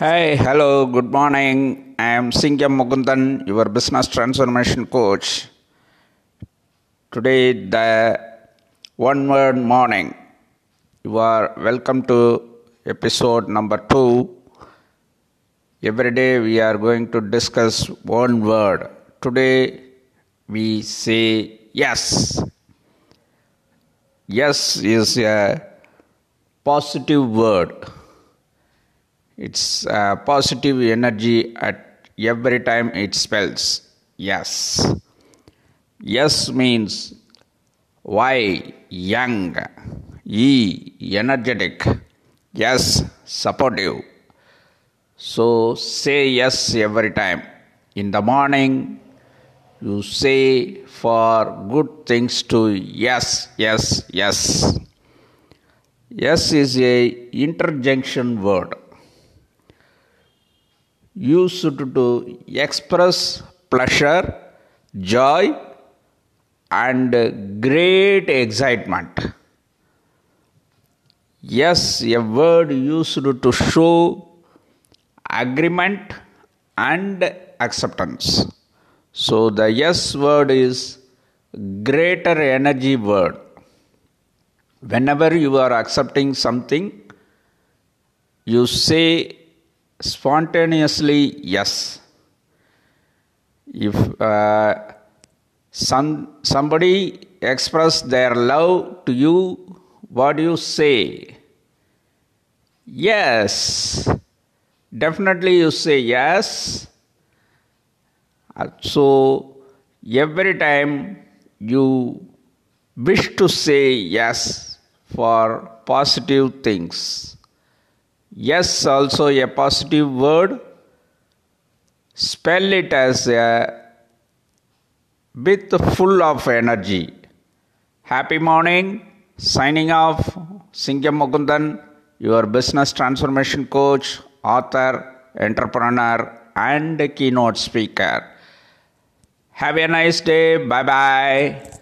Hey, hello, good morning. I am Singham Mugundan, your business transformation coach. Today, the one word morning. You are welcome to episode number two. Every day, we are going to discuss one word. Today, we say yes. Yes is a positive word it's a positive energy at every time it spells yes. Yes means Y, young, E, energetic, yes, supportive. So say yes every time. In the morning, you say for good things to yes, yes, yes. Yes is a interjunction word used to express pleasure, joy, and great excitement. Yes, a word used to show agreement and acceptance. So the yes word is greater energy word. Whenever you are accepting something, you say spontaneously yes. If uh, some somebody express their love to you what do you say? Yes. Definitely you say yes. Uh, so every time you wish to say yes for positive things Yes, also a positive word. Spell it as a bit full of energy. Happy morning. Signing off. Singham Mukundan, your business transformation coach, author, entrepreneur, and keynote speaker. Have a nice day. Bye bye.